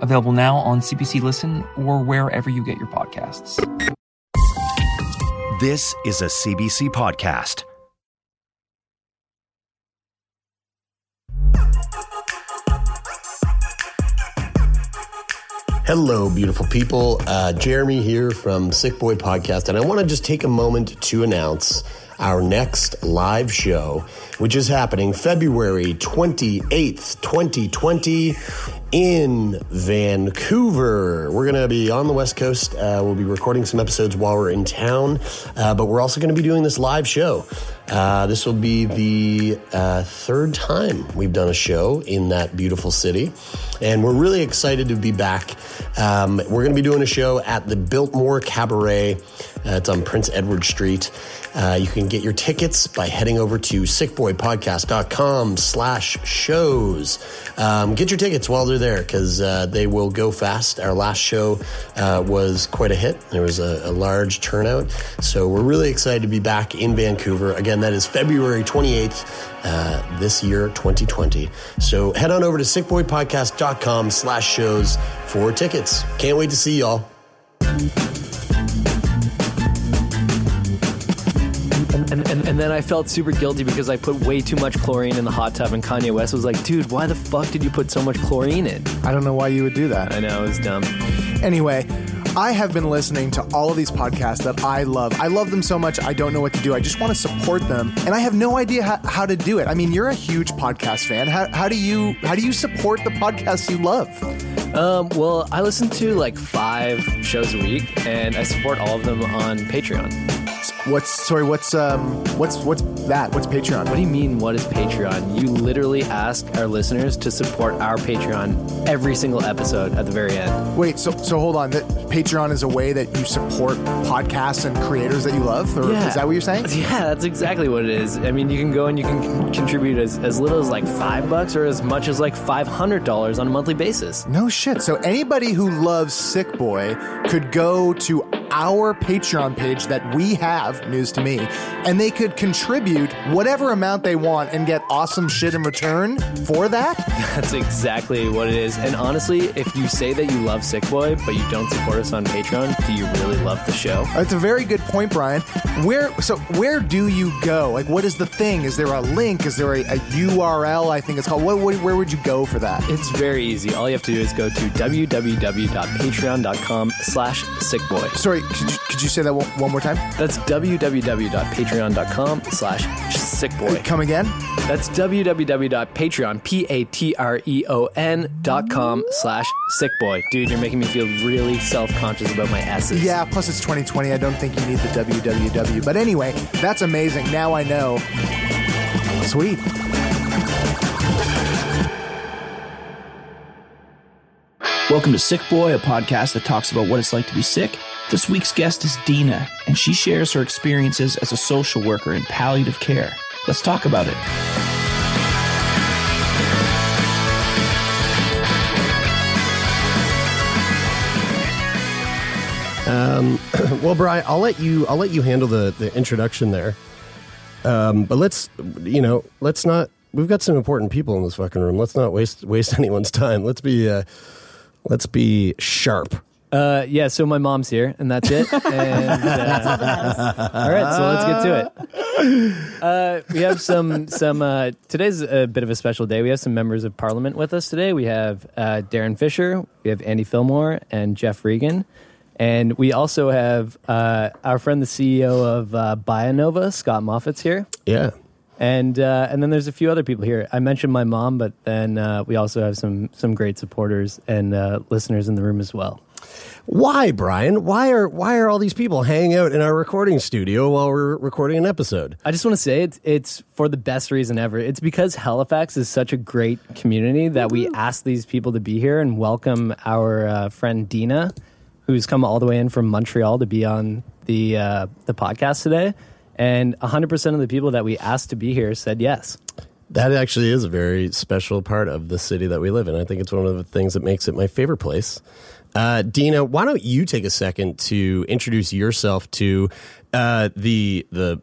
available now on CBC Listen or wherever you get your podcasts. This is a CBC podcast. Hello, beautiful people. Uh, Jeremy here from Sick Boy Podcast, and I want to just take a moment to announce our next live show, which is happening February 28th, 2020 in Vancouver. We're going to be on the West Coast. Uh, we'll be recording some episodes while we're in town, uh, but we're also going to be doing this live show. Uh, this will be the uh, third time we've done a show in that beautiful city, and we're really excited to be back. Um, we're going to be doing a show at the Biltmore Cabaret. Uh, it's on Prince Edward Street. Uh, you can get your tickets by heading over to sickboypodcast.com slash shows. Um, get your tickets while they're there because uh, they will go fast. Our last show uh, was quite a hit. There was a, a, large turnout. So we're really excited to be back in Vancouver. Again, that is February 28th. Uh, this year 2020 so head on over to sickboypodcast.com slash shows for tickets can't wait to see y'all And, and, and then I felt super guilty because I put way too much chlorine in the hot tub, and Kanye West was like, dude, why the fuck did you put so much chlorine in? I don't know why you would do that. I know, it was dumb. Anyway, I have been listening to all of these podcasts that I love. I love them so much, I don't know what to do. I just want to support them, and I have no idea how, how to do it. I mean, you're a huge podcast fan. How, how do you how do you support the podcasts you love? Um, well, I listen to like five shows a week, and I support all of them on Patreon. What's sorry? What's um? What's what's that? What's Patreon? What do you mean? What is Patreon? You literally ask our listeners to support our Patreon every single episode at the very end. Wait, so so hold on. That Patreon is a way that you support podcasts and creators that you love, or Yeah. is that what you're saying? Yeah, that's exactly what it is. I mean, you can go and you can con- contribute as, as little as like five bucks or as much as like five hundred dollars on a monthly basis. No shit. So anybody who loves Sick Boy could go to our Patreon page that we have, news to me, and they could contribute whatever amount they want and get awesome shit in return for that. That's exactly what it is. And honestly, if you say that you love Sick Boy but you don't support us on Patreon, do you really love the show? It's a very good point, Brian. Where so where do you go? Like, what is the thing? Is there a link? Is there a, a URL? I think it's called. What, what, where would you go for that? It's very easy. All you have to do is go to www.patreon.com slash sickboy. Sorry, could you, could you say that one, one more time? That's www.patreon.com slash sickboy. Come again? That's www.patreon, P-A-T-R-E-O-N E dot com slash sickboy. Dude, you're making me feel really self-conscious about my S's. Yeah, plus it's 2020. I don't think you need the www. But anyway, that's amazing. Now I know. Sweet. Welcome to Sick Boy, a podcast that talks about what it's like to be sick. This week's guest is Dina, and she shares her experiences as a social worker in palliative care. Let's talk about it. Um, well, Brian, I'll let you. I'll let you handle the, the introduction there. Um, but let's, you know, let's not. We've got some important people in this fucking room. Let's not waste waste anyone's time. Let's be, uh, let's be sharp. Uh, yeah, so my mom's here, and that's it. And, uh, all right, so let's get to it. Uh, we have some some. Uh, today's a bit of a special day. We have some members of Parliament with us today. We have uh, Darren Fisher, we have Andy Fillmore, and Geoff Regan, and we also have uh, our friend, the CEO of uh, Bionova, Scott Moffitt's here. Yeah. And uh, and then there's a few other people here. I mentioned my mom, but then uh, we also have some some great supporters and uh, listeners in the room as well. Why, Brian? Why are why are all these people hanging out in our recording studio while we're recording an episode? I just want to say it's it's for the best reason ever. It's because Halifax is such a great community that we asked these people to be here and welcome our uh, friend Dina, who's come all the way in from Montreal to be on the uh, the podcast today. And 100% of the people that we asked to be here said yes. That actually is a very special part of the city that we live in. I think it's one of the things that makes it my favorite place. Uh, Dina, why don't you take a second to introduce yourself to uh, the the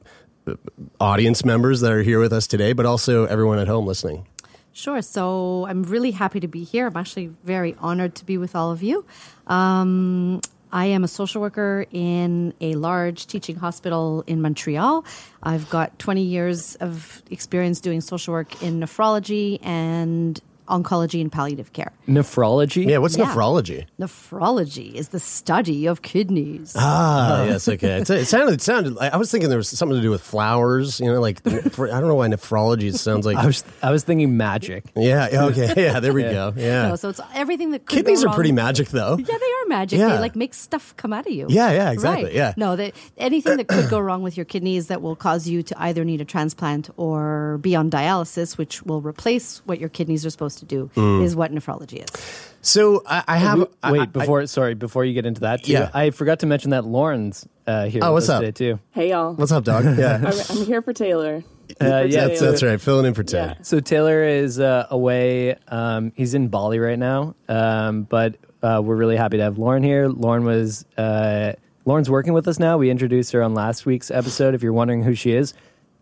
audience members that are here with us today, but also everyone at home listening? Sure. So I'm really happy to be here. I'm actually very honored to be with all of you. Um, I am a social worker in a large teaching hospital in Montreal. I've got 20 years of experience doing social work in nephrology and oncology and palliative care. Nephrology? Yeah, what's Yeah. nephrology? Nephrology is the study of kidneys. Ah, yes, okay. It, it sounded, it sounded. I was thinking there was something to do with flowers. You know, like for, I don't know why nephrology sounds like. I was I was thinking magic. yeah, okay, yeah. There we go. Yeah, No, so it's everything that could kidneys go are pretty magic, though. Yeah, they are magic. Yeah. They like make stuff come out of you. Yeah, yeah, exactly, Right. yeah. No, that anything that could go wrong with your kidneys that will cause you to either need a transplant or be on dialysis, which will replace what your kidneys are supposed to do, Mm. is what nephrology is. So I, I have. Wait, I- I- before sorry, before you get into that, too, Yeah. I forgot to mention that Lauren's uh, here Oh, with what's us up? today too. Hey y'all. what's up, dog? Yeah, I'm, I'm here for Taylor. Uh, yeah, that's, that's right. Filling in for Taylor. Yeah. So Taylor is uh, away. Um, he's in Bali right now, um, but uh, we're really happy to have Lauren here. Lauren was uh, Lauren's working with us now. We introduced her on last week's episode. If you're wondering who she is,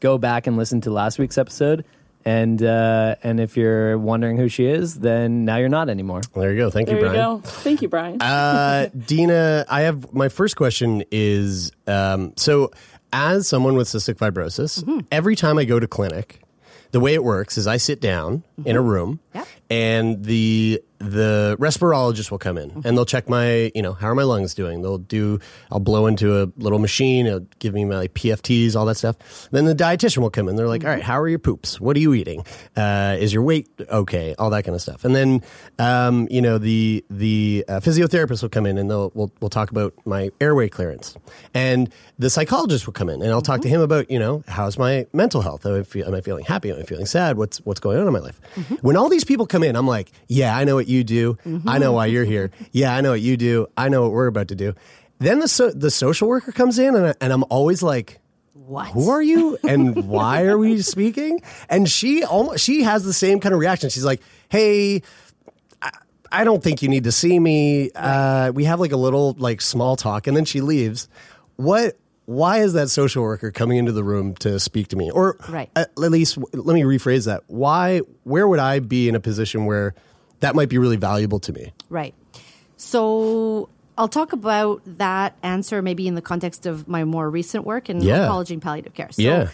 go back and listen to last week's episode. And uh, and if you're wondering who she is, then now you're not anymore. There you go. Thank There you, you Brian. go. Thank you, Brian. Uh, Dina, I have my first question is um, so as someone with cystic fibrosis, Mm-hmm. every time I go to clinic, the way it works is I sit down in a Mm-hmm. room Yep. And the the respirologist will come in Mm-hmm. and they'll check my you know how are my lungs doing? They'll do i'll blow into a little machine it'll give me my pfts all that stuff. Then the dietitian will come in. They're like Mm-hmm. all right how are your poops? What are you eating? Uh, is your weight okay? All that kind of stuff. And then um, you know the the uh, physiotherapist will come in and they'll we'll, we'll talk about my airway clearance. And the psychologist will come in and i'll talk to him about you know how's my mental health? Am I, feel, am I feeling happy? Am i feeling sad? What's what's going on in my life? When all these people come in. I'm like yeah i know what you do. I know why you're here. Yeah i know what you do. I know what we're about to do. Then the so, the social worker comes in and, I, and i'm always like What? who are you and why are we speaking? And she almost she has the same kind of reaction. She's like hey I, I don't think you need to see me. Uh, we have like a little like small talk. And then she leaves. What why is that social worker coming into the room to speak to me or Right. at, at least let me rephrase that why where would i be in a position where that might be really valuable to me Right. So I'll talk about that answer maybe in the context of my more recent work in Yeah. oncology and palliative care. So Yeah.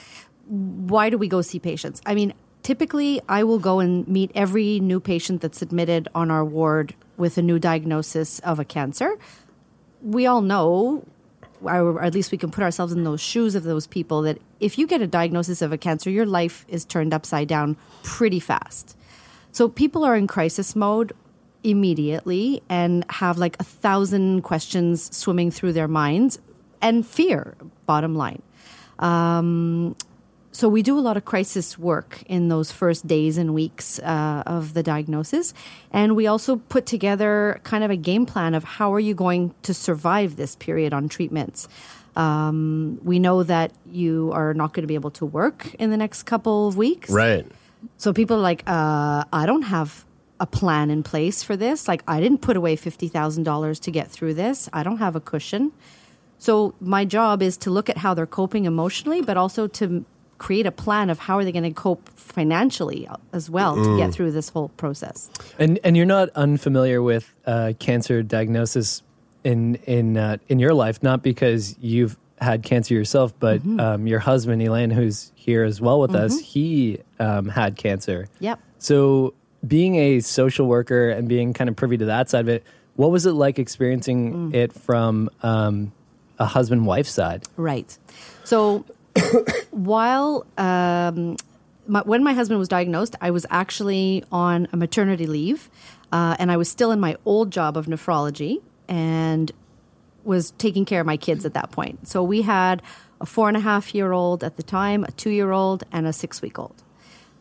why do we go see patients? I mean, typically I will go and meet every new patient that's admitted on our ward with a new diagnosis of a cancer. We all know, or at least we can put ourselves in those shoes of those people, that if you get a diagnosis of a cancer, your life is turned upside down pretty fast. So people are in crisis mode immediately and have like a thousand questions swimming through their minds and fear, bottom line. Um, so we do a lot of crisis work in those first days and weeks uh, of the diagnosis, and we also put together kind of a game plan of how are you going to survive this period on treatments. Um, we know that you are not going to be able to work in the next couple of weeks, right so people are like, uh, I don't have a plan in place for this. Like, I didn't put away $50,000 to get through this. I don't have a cushion. So my job is to look at how they're coping emotionally, but also to create a plan of how are they going to cope financially as well to get Mm. through this whole process. And and you're not unfamiliar with uh, cancer diagnosis in in uh, in your life, not because you've had cancer yourself, but Mm-hmm. um, your husband Elaine, who's here as well with us, Mhm. he um, had cancer. Yep. So being a social worker and being kind of privy to that side of it, what was it like experiencing Mm. it from um, a husband wife side? Right. So while um, my, when my husband was diagnosed, I was actually on a maternity leave, uh, and I was still in my old job of nephrology and was taking care of my kids at that point. So we had a four and a half year old at the time, a two year old, and a six week old.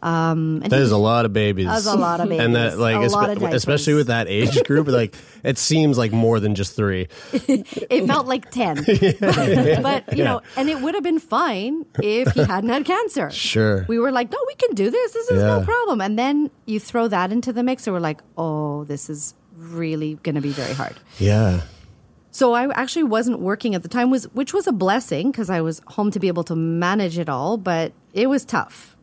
Um, and That he- is a lot of babies. That's a lot of babies. And that, like, espe- especially with that age group, like, it seems like more than just three. it felt like 10. but, you know, and it would have been fine if he hadn't had cancer. Sure. We were like, no, we can do this. This is no problem. And then you throw that into the mix, and we're like, oh, this is really going to be very hard. Yeah. So I actually wasn't working at the time, was which was a blessing because I was home to be able to manage it all, but it was tough.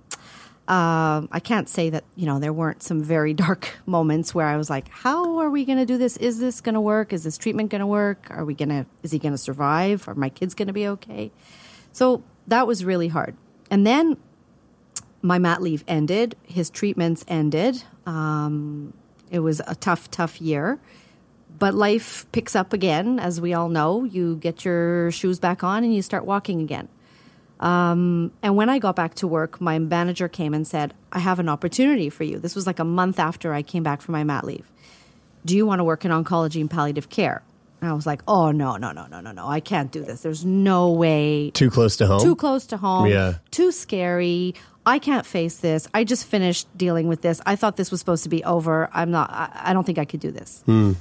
Um, I can't say that you know there weren't some very dark moments where I was like, "How are we going to do this? Is this going to work? Is this treatment going to work? Are we going to? Is he going to survive? Are my kids going to be okay?" So that was really hard. And then my mat leave ended. His treatments ended. Um, it was a tough, tough year but life picks up again, as we all know. You get your shoes back on and you start walking again. Um, and when I got back to work, my manager came and said, I have an opportunity for you. This was like a month after I came back from my mat leave. Do you want to work in oncology and palliative care? And I was like, oh, no, no, no, no, no, no. I can't do this. There's no way. Too close to home? Too close to home. Yeah. Too scary. I can't face this. I just finished dealing with this. I thought this was supposed to be over. I'm not, I, I don't think I could do this. Hmm.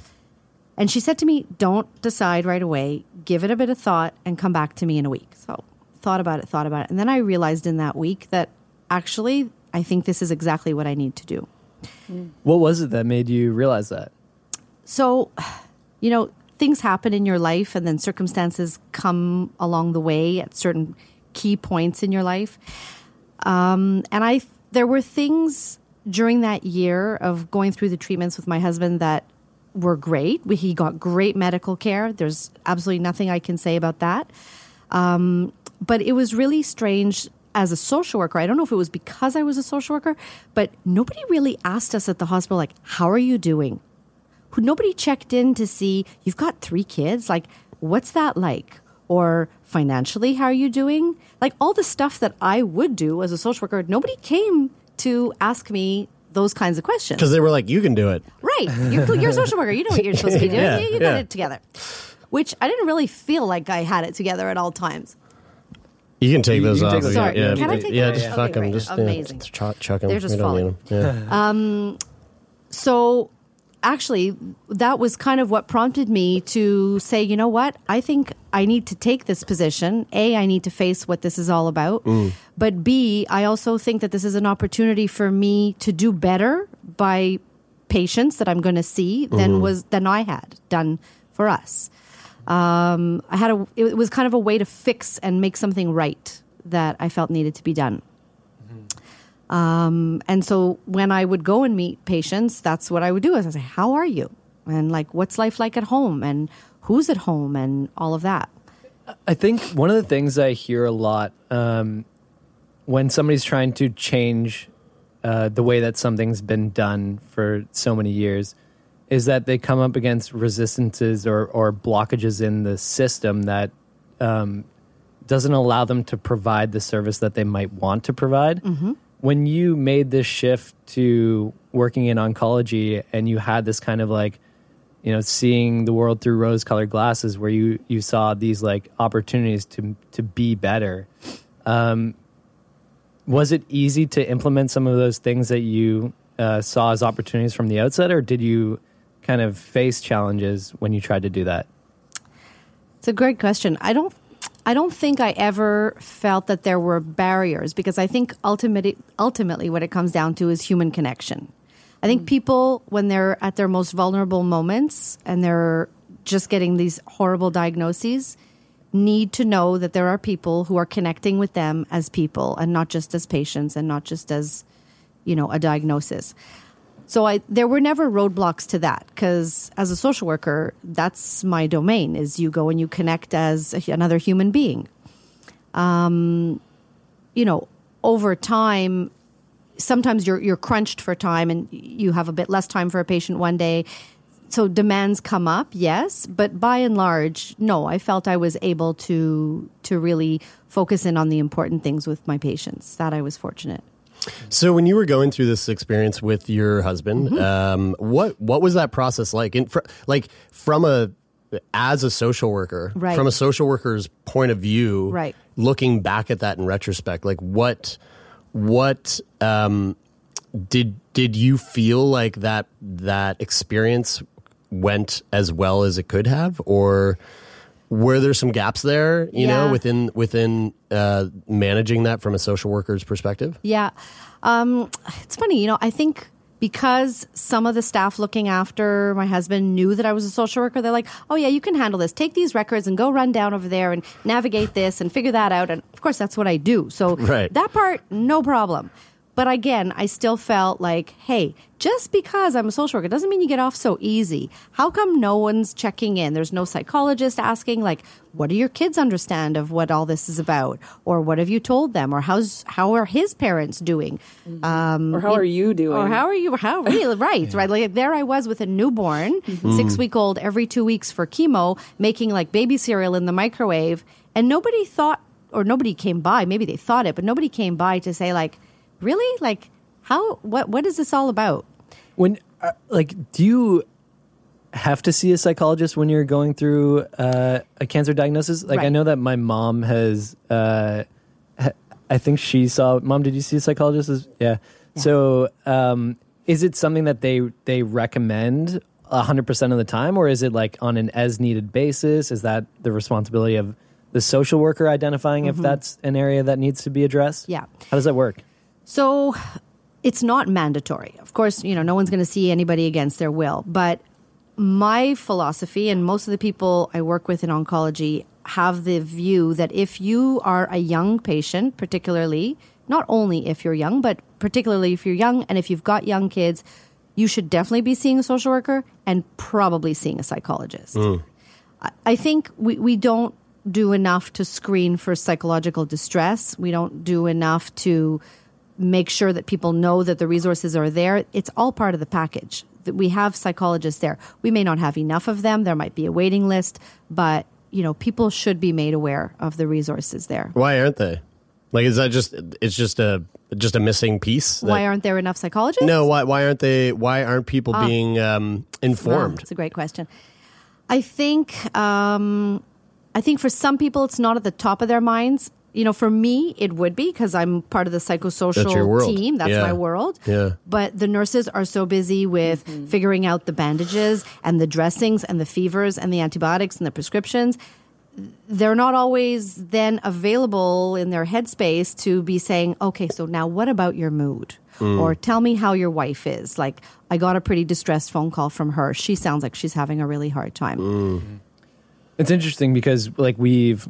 And she said to me, Don't decide right away. Give it a bit of thought and come back to me in a week. So, thought about it, thought about it. And then I realized in that week that actually, I think this is exactly what I need to do. What was it that made you realize that? So, you know, things happen in your life and then circumstances come along the way at certain key points in your life. Um, and I, there were things during that year of going through the treatments with my husband that were great. We, he got great medical care. There's absolutely nothing I can say about that. Um, but it was really strange as a social worker. I don't know if it was because I was a social worker, but nobody really asked us at the hospital, like, how are you doing? Who nobody checked in to see you've got three kids. Like, what's that like? Or financially, how are you doing? Like all the stuff that I would do as a social worker, nobody came to ask me those kinds of questions. Because they were like, you can do it. Right. You're, you're a social worker. You know what you're supposed to be doing. Yeah, you you got yeah. it together. Which I didn't really feel like I had it together at all times. You can take You- those you can off. take those yeah, off. yeah, Can I take yeah, those? just Okay, fuck them. great. Just Amazing. Yeah, chuck, chuck them. They're just we falling. Yeah. Um, so actually, that was kind of what prompted me to say, you know what? I think I need to take this position. A, I need to face what this is all about. Mm. But B, I also think that this is an opportunity for me to do better by patients that I'm going to see than Mhm. was than I had done for us. Um, I had a. It was kind of a way to fix and make something right that I felt needed to be done. Um, and so when I would go and meet patients, that's what I would do. Is I say, "How are you?" and like, "What's life like at home?" and "Who's at home?" and all of that. I think one of the things I hear a lot um, when somebody's trying to change uh, the way that something's been done for so many years is that they come up against resistances or, or blockages in the system that um, doesn't allow them to provide the service that they might want to provide. Mm-hmm. When you made this shift to working in oncology and you had this kind of like, you know, seeing the world through rose-colored glasses, where you you saw these like opportunities to to be better. Um, was it easy to implement some of those things that you uh, saw as opportunities from the outset, or did you kind of face challenges when you tried to do that? It's a great question. I don't. I don't think I ever felt that there were barriers because I think ultimately, ultimately, what it comes down to is human connection. I think mm. people, when they're at their most vulnerable moments and they're just getting these horrible diagnoses, need to know that there are people who are connecting with them as people and not just as patients and not just as, you know, a diagnosis. So I there were never roadblocks to that because as a social worker, that's my domain. Is you go and you connect as another human being. Um, you know, over time, sometimes you're you're crunched for time and you have a bit less time for a patient one day. So demands come up, yes, but by and large, no. I felt I was able to to really focus in on the important things with my patients. That I was fortunate. So when you were going through this experience with your husband, Mm-hmm. um, what what was that process like? And fr- like from a as a social worker, Right. from a social worker's point of view, Right. Looking back at that in retrospect, like what what um, did did you feel like that that experience went as well as it could have, or were there some gaps there? You Yeah. know, within within uh, managing that from a social worker's perspective. Yeah. Um, it's funny, you know, I think because some of the staff looking after my husband knew that I was a social worker, they're like, oh, yeah, you can handle this. Take these records and go run down over there and navigate this and figure that out. And of course, that's what I do. So Right. that part, no problem. But again, I still felt like, hey, just because I'm a social worker doesn't mean you get off so easy. How come no one's checking in? There's no psychologist asking, like, what do your kids understand of what all this is about? Or what have you told them? Or how's how are his parents doing? Um, Or how are you doing? Or how are you? How really? Right, right. Like there, I was with a newborn, Mhm. six week old, every two weeks for chemo, making like baby cereal in the microwave, and nobody thought, or nobody came by. Maybe they thought it, but nobody came by to say like, really, like how? What? What is this all about? When, uh, like, do you have to see a psychologist when you're going through uh, a cancer diagnosis? Like, I know that my mom has. Uh, ha- I think she saw. Mom, did you see a psychologist? Is- Yeah. So, um, is it something that they they recommend hundred percent of the time, or is it like on an as needed basis? Is that the responsibility of the social worker identifying if Mhm. that's an area that needs to be addressed? Yeah. How does that work? So it's not mandatory. Of course, you know, no one's going to see anybody against their will. But my philosophy, and most of the people I work with in oncology have the view that if you are a young patient, particularly, not only if you're young, but particularly if you're young and if you've got young kids, you should definitely be seeing a social worker and probably seeing a psychologist. Mm. I- I think we, we don't do enough to screen for psychological distress. We don't do enough to make sure that people know that the resources are there. It's all part of the package. That we have psychologists there. We may not have enough of them. There might be a waiting list, but you know, people should be made aware of the resources there. Why aren't they? Like, is that just it's just a just a missing piece? that- Why aren't there enough psychologists? no? Why why aren't they? Why aren't people Ah. being um, informed? It's a great question. I think um, I think for some people it's not at the top of their minds. You know, for me it would be because I'm part of the psychosocial That's team. That's Yeah. my world. Yeah. But the nurses are so busy with mm-hmm. figuring out the bandages and the dressings and the fevers and the antibiotics and the prescriptions. They're not always then available in their headspace to be saying, okay, so now what about your mood? Mm. Or tell me how your wife is. Like, I got a pretty distressed phone call from her. She sounds like she's having a really hard time. Mm. Mm-hmm. It's interesting because like we've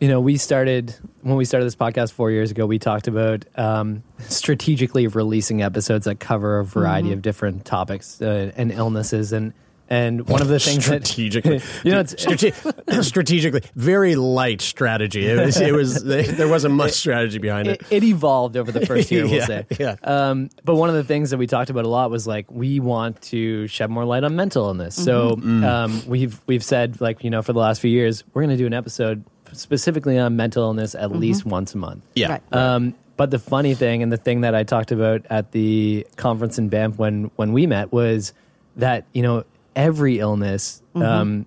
you know, we started when we started this podcast four years ago. We talked about um, strategically releasing episodes that cover a variety Mm-hmm. Mhm. of different topics uh, and illnesses, and and one of the things strategically, that you know, it's Strate- strategically, very light strategy. It was, it was there wasn't much strategy behind it. it, it evolved over the first year, we'll Yeah, say. yeah. Um, but one of the things that we talked about a lot was like we want to shed more light on mental illness. So Mhm. Mm. um, we've we've said like you know for the last few years we're going to do an episode specifically on mental illness at Mhm. least once a month. Yeah. Right. Um, but the funny thing and the thing that I talked about at the conference in Banff when when we met was that you know every illness. Mhm. Um,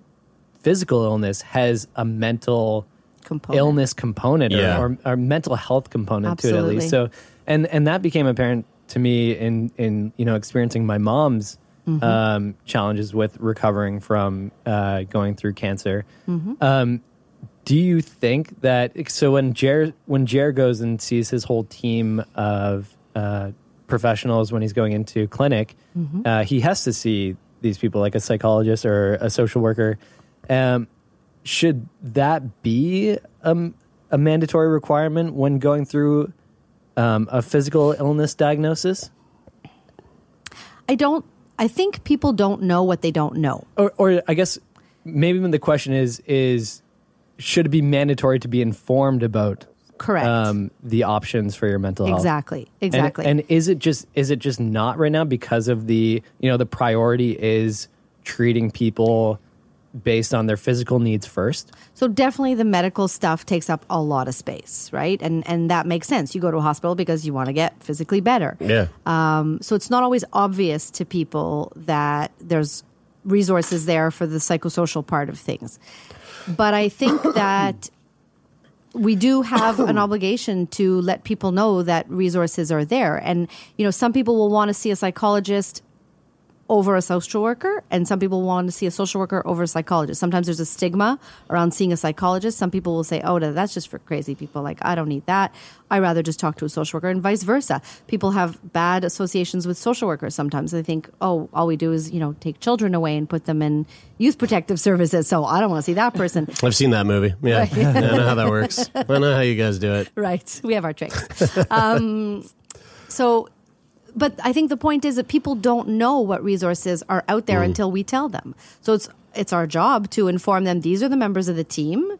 physical illness has a mental Component. illness component or, Yeah. or, or mental health component to it at least. So, and and that became apparent to me in in you know experiencing my mom's Mhm. um, challenges with recovering from uh, going through cancer. Mhm. Um, do you think that so when Jer when Jer goes and sees his whole team of uh, professionals when he's going into clinic, Mhm. uh, he has to see these people like a psychologist or a social worker. Um, should that be um, a mandatory requirement when going through um, a physical illness diagnosis? I don't, I think people don't know what they don't know. Or, or I guess maybe the question is is should it be mandatory to be informed about Correct. um, the options for your mental health? Exactly. And- Exactly. And, is it just is it just not right now because of the you know the priority is treating people based on their physical needs first? So definitely the medical stuff takes up a lot of space, right? And and that makes sense. You go to a hospital because you want to get physically better. Yeah. Um, so it's not always obvious to people that there's resources there for the psychosocial part of things. But I think that we do have an obligation to let people know that resources are there. And, you know, some people will want to see a psychologist over a social worker, and some people want to see a social worker over a psychologist. Sometimes there's a stigma around seeing a psychologist. Some people will say, oh, that's just for crazy people. Like, I don't need that. I rather just talk to a social worker, and vice versa. People have bad associations with social workers sometimes. They think, oh, all we do is, you know, take children away and put them in youth protective services. So I don't want to see that person. I've seen that movie. Yeah. Right. I know how that works. I know how you guys do it. right. We have our tricks. Um, so, but I think the point is that people don't know what resources are out there Mm. until we tell them. So it's it's our job to inform them. These are the members of the team.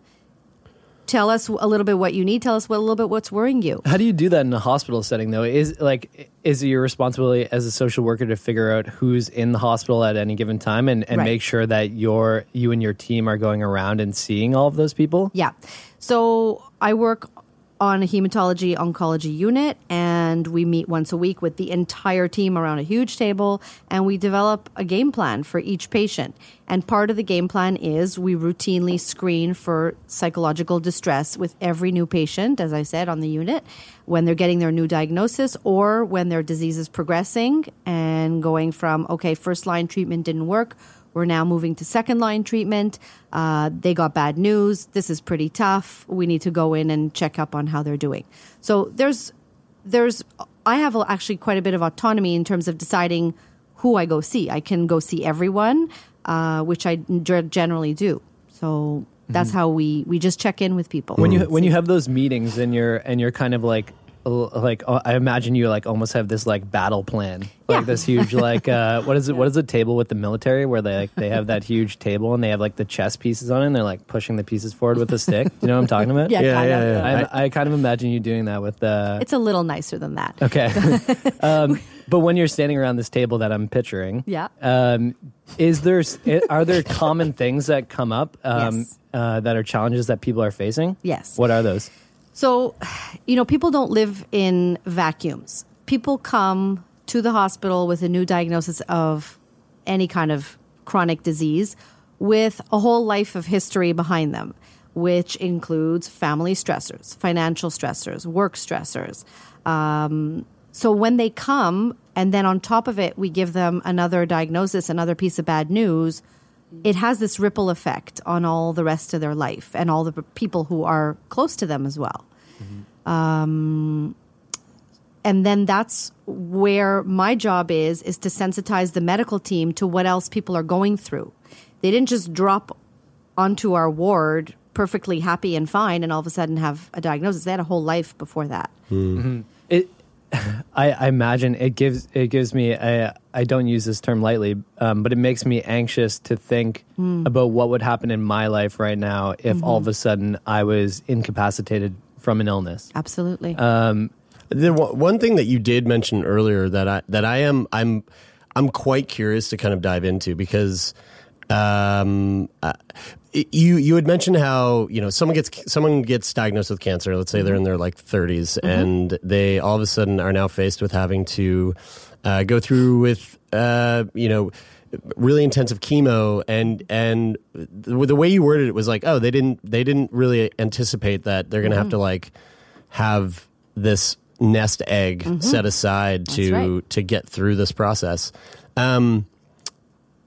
Tell us a little bit what you need. Tell us what, a little bit what's worrying you. How do you do that in a hospital setting though? Is like is it your responsibility as a social worker to figure out who's in the hospital at any given time and, and Right. make sure that your you and your team are going around and seeing all of those people? Yeah. So I work on a hematology oncology unit and we meet once a week with the entire team around a huge table and we develop a game plan for each patient. And part of the game plan is we routinely screen for psychological distress with every new patient, as I said, on the unit when they're getting their new diagnosis or when their disease is progressing and going from, okay, first line treatment didn't work. We're now moving to second line treatment. Uh, they got bad news. This is pretty tough. We need to go in and check up on how they're doing. So there's, there's, I have actually quite a bit of autonomy in terms of deciding who I go see. I can go see everyone, uh, which I generally do. So that's how we we just check in with people. When you when you have those meetings and you're and you're kind of like l- like uh, I imagine you like almost have this like battle plan, like Yeah. this huge like uh, what is it? What is the table with the military where they like they have that huge table and they have like the chess pieces on it and they're like pushing the pieces forward with a stick. You know what I'm talking about? Yeah, Yeah, kind of. yeah, yeah. I, I kind of imagine you doing that with uh, it's a little nicer than that. Okay. um, but when you're standing around this table that I'm picturing, Yeah. um, is there are there common things that come up um, Yes. uh, that are challenges that people are facing? Yes. What are those? So, you know, people don't live in vacuums. People come to the hospital with a new diagnosis of any kind of chronic disease with a whole life of history behind them, which includes family stressors, financial stressors, work stressors. Um, so when they come, and then on top of it, we give them another diagnosis, another piece of bad news, it has this ripple effect on all the rest of their life and all the people who are close to them as well. Um, and then that's where my job is is to sensitize the medical team to what else people are going through. They didn't just drop onto our ward perfectly happy and fine and all of a sudden have a diagnosis. They had a whole life before that. Mhm. It, I, I imagine it gives it gives me. I, I don't use this term lightly, um, but it makes me anxious to think Mm. about what would happen in my life right now if all Mhm. of a sudden I was incapacitated from an illness. Absolutely. Um, the one one thing that you did mention earlier that I that I am I'm I'm quite curious to kind of dive into because um, uh, you you had mentioned how you know someone gets someone gets diagnosed with cancer. Let's say they're in their like 30s and they all of a sudden are now faced with having to uh, go through with uh, you know really intensive chemo and and the, the way you worded it was like oh they didn't they didn't really anticipate that they're going to have to like have this nest egg Mhm. set aside to right. to get through this process. Um,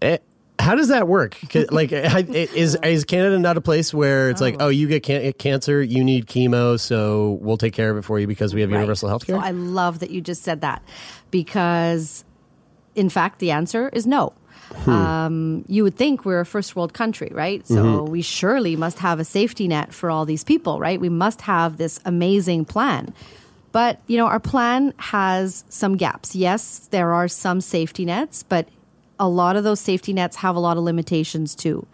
eh, how does that work? Like, is is Canada not a place where it's like, oh, you get can- cancer, you need chemo, so we'll take care of it for you because we have Right. universal health care? So I love that you just said that because, in fact, the answer is no. Hmm. Um, you would think we're a first world country, right? So Mhm. we surely must have a safety net for all these people, right? We must have this amazing plan. But, you know, our plan has some gaps. Yes, there are some safety nets, but a lot of those safety nets have a lot of limitations too.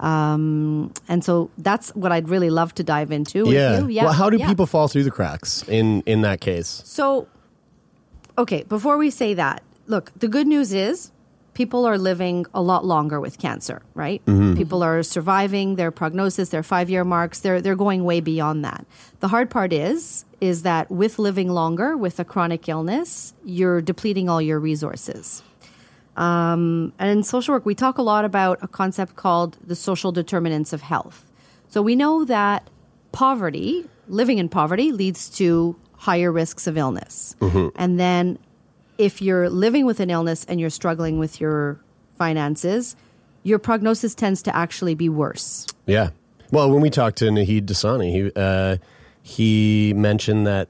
Um, and so that's what I'd really love to dive into with yeah. you. Yeah. Well, how do yeah. people fall through the cracks in in that case? So, okay, before we say that, look, the good news is people are living a lot longer with cancer, right? Mhm. People are surviving their prognosis, their five year marks. They're they're going way beyond that. The hard part is is that with living longer with a chronic illness, you're depleting all your resources. Um, and in social work, we talk a lot about a concept called the social determinants of health. So we know that poverty, living in poverty, leads to higher risks of illness. Mhm. And then if you're living with an illness and you're struggling with your finances, your prognosis tends to actually be worse. Yeah. Well, when we talked to Naheed Dosani, he uh, he mentioned that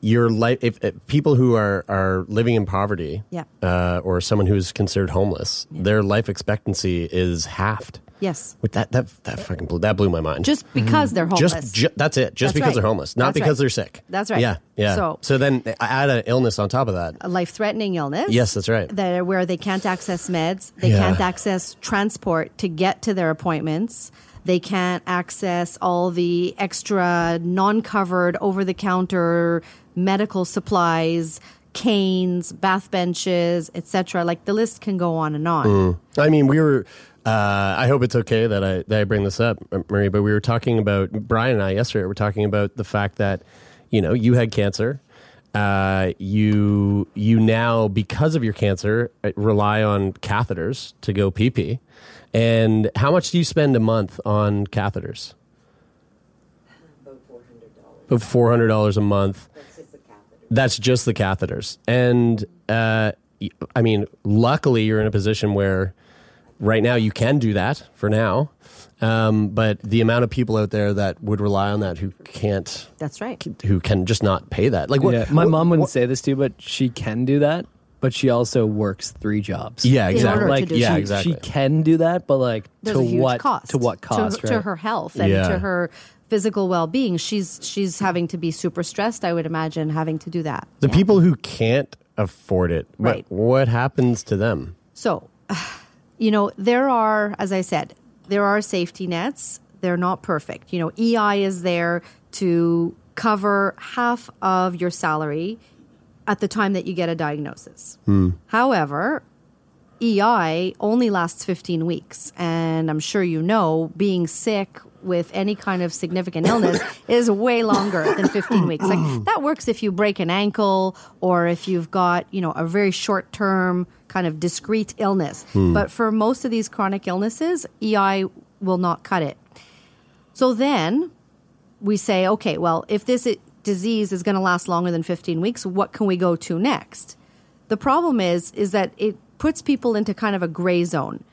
your life, if, if people who are are living in poverty, Yeah. uh, or someone who is considered homeless, their life expectancy is halved. Yes. With that, that that fucking blew, that blew my mind. Just because they're homeless. Just ju- that's it. Just That's because right. they're homeless, not That's because right. they're sick. That's right. Yeah, yeah. So- so then add an illness on top of that. A life threatening illness. Yes, that's right. That where they can't access meds, they Yeah. can't access transport to get to their appointments. They can't access all the extra non-covered over-the-counter medical supplies, canes, bath benches, etc. Like the list can go on and on. Mm. I mean, we were. Uh, I hope it's okay that I that I bring this up, Marie. But we were talking about Brian and I yesterday. We're talking about the fact that you know you had cancer. Uh, you you now because of your cancer uh, rely on catheters to go pee pee. And how much do you spend a month on catheters? About four hundred dollars a month. That's just the catheters. That's just the catheters. And uh, I mean, luckily, you're in a position where right now you can do that for now. Um, but the amount of people out there that would rely on that who can't, That's right. who can just not pay that. Like, what, yeah, my what- mom wouldn't what- say this to you, but she can do that. But she also works three jobs. Yeah, exactly. order to Like do she, that. she can do that, but like There's to a huge what cost to what cost? to, right? to her health and Yeah. to her physical well-being. She's she's having to be super stressed. I would imagine having to do that. the people who can't afford it, Right. what happens to them? So, you know, there are, as I said, there are safety nets. They're not perfect. You know, EI is there to cover half of your salary at the time that you get a diagnosis. Hmm. However, EI only lasts 15 weeks. And I'm sure you know, being sick with any kind of significant illness is way longer than 15 weeks. Like that works if you break an ankle or if you've got, you know, a very short term kind of discrete illness. Hmm. But for most of these chronic illnesses, EI will not cut it. So then we say, okay, well, if this disease is going to last longer than 15 weeks, what can we go to next? The problem is is that it puts people into kind of a gray zone.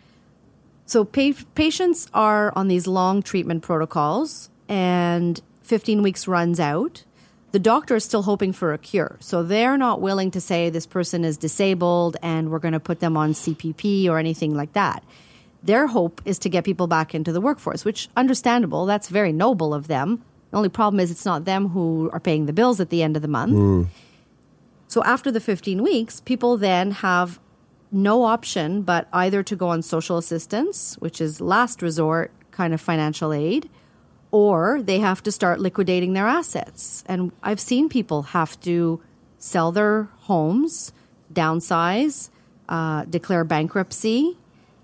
So pa- patients are on these long treatment protocols and 15 weeks runs out. The doctor is still hoping for a cure. So they're not willing to say this person is disabled and we're going to put them on CPP or anything like that. Their hope is to get people back into the workforce, which understandable, that's very noble of them. The only problem is it's not them who are paying the bills at the end of the month. Mm. So after the 15 weeks, people then have no option but either to go on social assistance, which is last resort kind of financial aid, or they have to start liquidating their assets. And I've seen people have to sell their homes, downsize, uh, declare bankruptcy.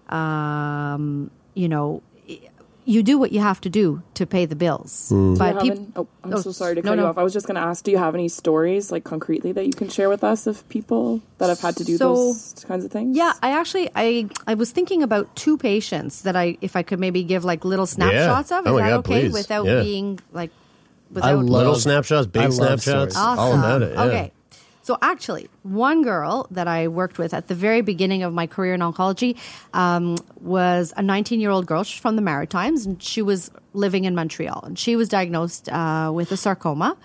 Um, you know, you do what you have to do to pay the bills. Hmm. Do you But people, peop- oh, I'm oh, so sorry to cut no. you off. I was just going to ask, do you have any stories, like concretely, that you can share with us of people that have had to do So- those kinds of things? Yeah, I actually I I was thinking about two patients that I if I could maybe give like little snapshots of. Oh Is Oh my that God, okay please. without Yeah. being like without little snapshots, big I snapshots, stories. all about it. Yeah. Okay. So actually, one girl that I worked with at the very beginning of my career in oncology um, was a 19 year old girl. She's from the Maritimes, and she was living in Montreal. And she was diagnosed uh, with a sarcoma.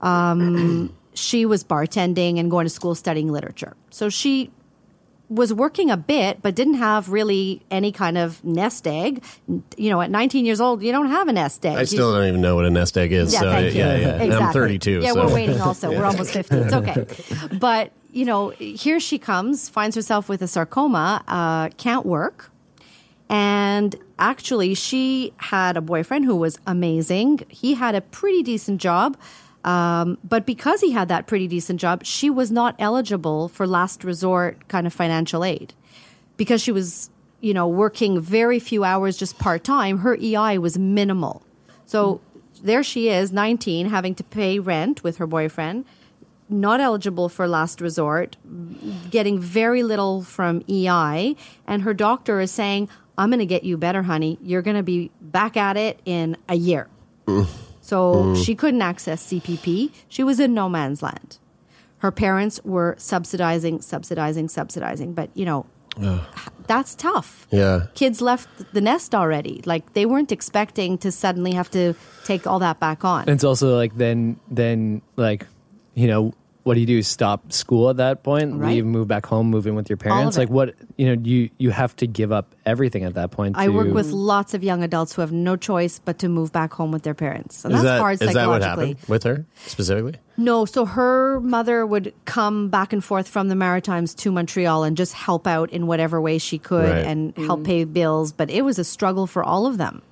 Um, she was bartending and going to school studying literature. So she was working a bit, but didn't have really any kind of nest egg. You know, at 19 years old, you don't have a nest egg. I still don't even know what a nest egg is. Yeah, so thank you. yeah, yeah. And I'm Exactly. 32. Yeah, so. we're waiting also. Yeah. We're almost 50. It's okay. But, you know, here she comes, finds herself with a sarcoma, uh, can't work. And actually, she had a boyfriend who was amazing. He had a pretty decent job. Um, but because he had that pretty decent job, she was not eligible for last resort kind of financial aid because she was, you know, working very few hours just part time. Her EI was minimal. So there she is, 19, having to pay rent with her boyfriend, not eligible for last resort, getting very little from EI. And her doctor is saying, I'm going to get you better, honey. You're going to be back at it in a year. So Mm. she couldn't access CPP. She was in no man's land. Her parents were subsidizing, subsidizing, subsidizing. But, you know, that's tough. Yeah. Kids left the nest already. Like they weren't expecting to suddenly have to take all that back on. And it's also like then then like you know what do you do? Stop school at that point? Right. Leave, move back home, move in with your parents? Like what you know you you have to give up everything at that point. I to- work with lots of young adults who have no choice but to move back home with their parents. And is that's that, hard is that what happened with her specifically? No, so her mother would come back and forth from the Maritimes to Montreal and just help out in whatever way she could Right. and help mm. pay bills. But it was a struggle for all of them.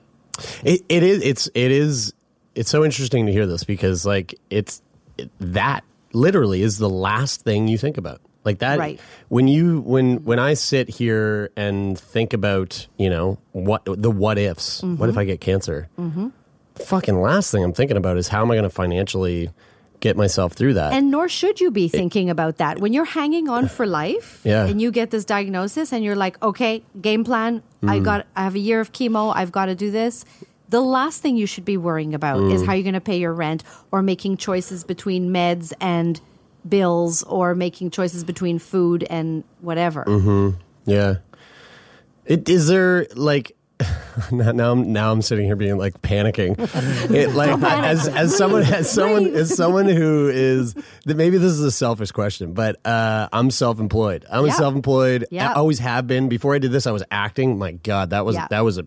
It, it is. It's. It is. It's so interesting to hear this because, like, it's it, that literally is the last thing you think about. Like that. Right. When you when when I sit here and think about you know what the what ifs. What if I get cancer? Mm-hmm. Fucking last thing I'm thinking about is how am I going to financially get myself through that? And nor should you be thinking about that. When you're hanging on for life Yeah. and you get this diagnosis and you're like, okay, game plan, I Mm. got I have a year of chemo, I've got to do this. The last thing you should be worrying about is Mm. how you're going to pay your rent or making choices between meds and bills or making choices between food and whatever. Mm-hmm. Yeah. It, is there like now, now I'm now I'm sitting here being like panicking. It, like as as someone as someone as someone who is that maybe this is a selfish question, but uh, I'm self-employed. I'm Yeah. self-employed. Yeah. I always have been. Before I did this, I was acting. My God, that was Yeah. that was a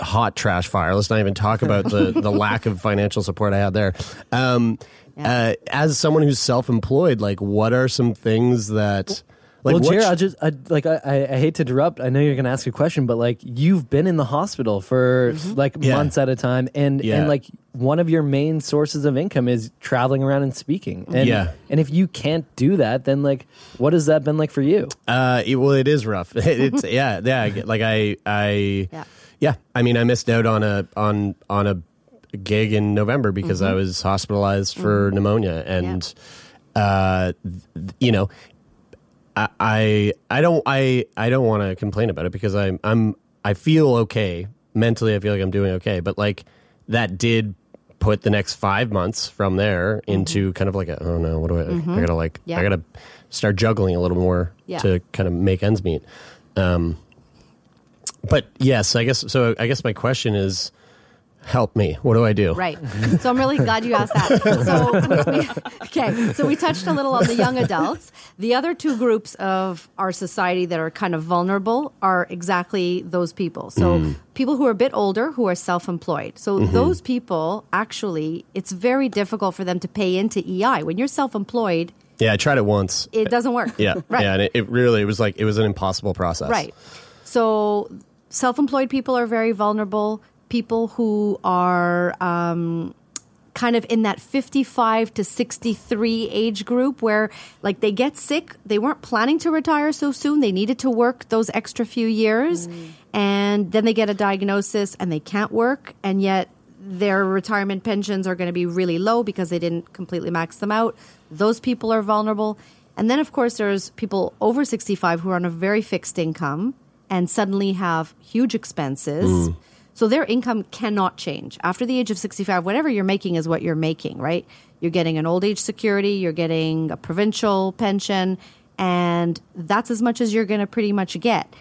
hot trash fire. Let's not even talk about the the lack of financial support I had there. Um, uh, as someone who's self-employed, like what are some things that like well, what Jared, sh- I just I, like I, I- I hate to interrupt. I know you're going to ask a question, but like you've been in the hospital for like Yeah. months at a time, and Yeah. and like one of your main sources of income is traveling around and speaking. And, Yeah. and if you can't do that, then like what has that been like for you? Uh, it- well, it is rough. It's yeah, yeah. Like I, I, yeah. I mean, I missed out on a on on a gig in November because I Mm-hmm. was hospitalized for pneumonia, and uh, you know, I, I, don't, I, I don't want to complain about it because I'm, I'm, I feel okay mentally. I feel like I'm doing okay, but like that did put the next five months from there into kind of like a oh no, what do I? Mhm. I gotta like, Yeah. I gotta start juggling a little more Yeah. to kind of make ends meet. Um, but yes, I guess so. I guess my question is, help me. What do I do? Right. So I'm really glad you asked that. So we, we, okay. So we touched a little on the young adults. The other two groups of our society that are kind of vulnerable are exactly those people. So Mm. people who are a bit older who are self-employed. So Mhm. those people actually, it's very difficult for them to pay into EI when you're self-employed. Yeah, I tried it once. It doesn't work. Yeah, Right. yeah, and it, it really it was like it was an impossible process. Right. So self employed people are very vulnerable. People who are um, kind of in that 55 to 63 age group where like they get sick, they weren't planning to retire so soon, they needed to work those extra few years, and then they get a diagnosis and they can't work, and yet their retirement pensions are going to be really low because they didn't completely max them out. Those people are vulnerable. And then, of course, there's people over 65 who are on a very fixed income and suddenly have huge expenses. Mm. So their income cannot change. After the age of 65, whatever you're making is what you're making, right? You're getting an old age security, you're getting a provincial pension, and that's as much as you're going to pretty much get.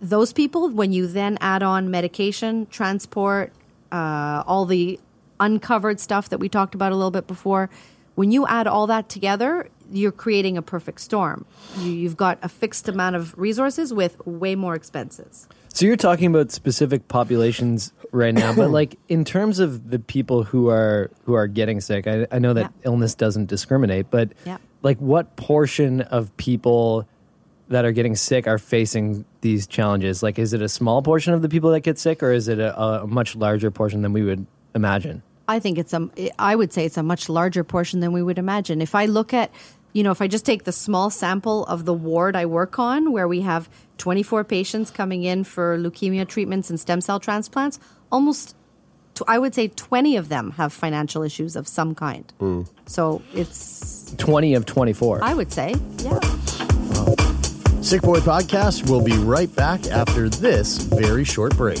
Those people, when you then add on medication, transport, uh, all the uncovered stuff that we talked about a little bit before, when you add all that together, you're creating a perfect storm. You, you've got a fixed amount of resources with way more expenses. So you're talking about specific populations right now, but like in terms of the people who are who are getting sick, I, I know that illness doesn't discriminate, but Yeah. like what portion of people that are getting sick are facing these challenges? Like, is it a small portion of the people that get sick, or is it a, a much larger portion than we would imagine? I think it's a. I would say it's a much larger portion than we would imagine. If I look at, you know, if I just take the small sample of the ward I work on, where we have 24 patients coming in for leukemia treatments and stem cell transplants, almost, tw- I would say 20 of them have financial issues of some kind. Hmm. So it's, Twenty of twenty-four. I would say, yeah. Sick Boy Podcast will be right back after this very short break.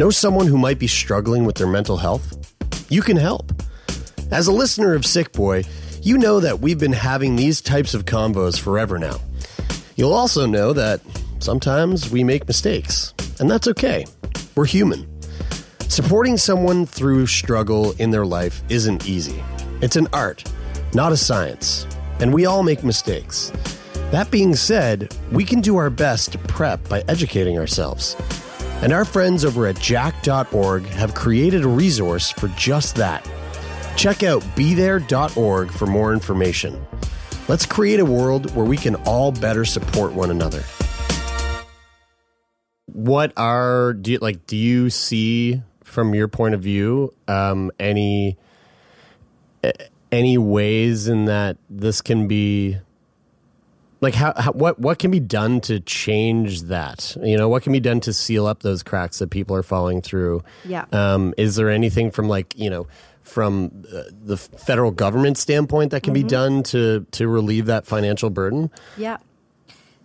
Know someone who might be struggling with their mental health? You can help. As a listener of Sick Boy, you know that we've been having these types of combos forever now. You'll also know that sometimes we make mistakes, and that's okay. We're human. Supporting someone through struggle in their life isn't easy. It's an art, not a science, and we all make mistakes. That being said, we can do our best to prep by educating ourselves. And our friends over at jack.org have created a resource for just that. Check out bethere.org for more information. Let's create a world where we can all better support one another. What are do you, like do you see from your point of view um, any any ways in that this can be like how, how what what can be done to change that you know what can be done to seal up those cracks that people are falling through Yeah. um, is there anything from like you know from uh, the federal government standpoint that can be Mhm. done to to relieve that financial burden Yeah.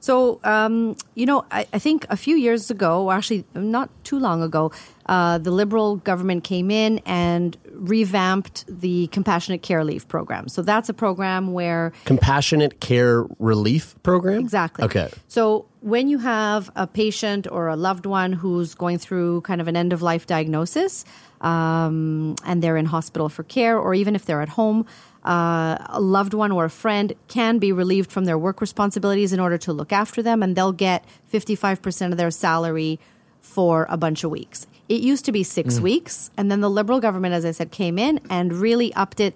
So, um, you know, I, I think a few years ago, actually not too long ago, uh, the Liberal government came in and revamped the Compassionate Care Leave program. So that's a program where compassionate care relief program Exactly. okay So when you have a patient or a loved one who's going through kind of an end of life diagnosis, um, and they're in hospital for care, or even if they're at home, uh, a loved one or a friend can be relieved from their work responsibilities in order to look after them, and they'll get 55% of their salary for a bunch of weeks. It used to be six Mm. weeks, and then the Liberal government, as I said, came in and really upped it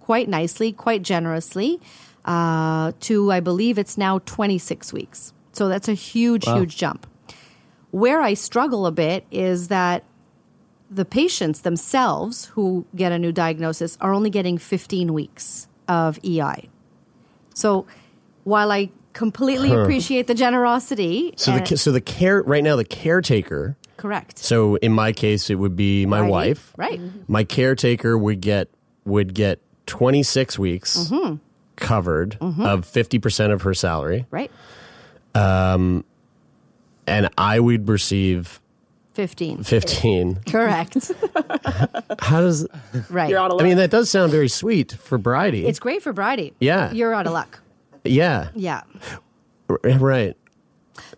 quite nicely, quite generously, uh, to I believe it's now 26 weeks. So that's a huge, Wow. huge jump. Where I struggle a bit is that the patients themselves who get a new diagnosis are only getting 15 weeks of EI. So while I completely Huh. appreciate the generosity, so the so the care right now the caretaker correct, so in my case it would be my Right. wife right? my caretaker would get would get 26 weeks Mhm. covered Mhm. of 50% of her salary Right, um, and i would receive 15. 15 Correct. how does Right. You're out of luck. i mean that does sound very sweet for bridie It's great for Bridie. Yeah. You're out of luck. yeah Yeah. R- right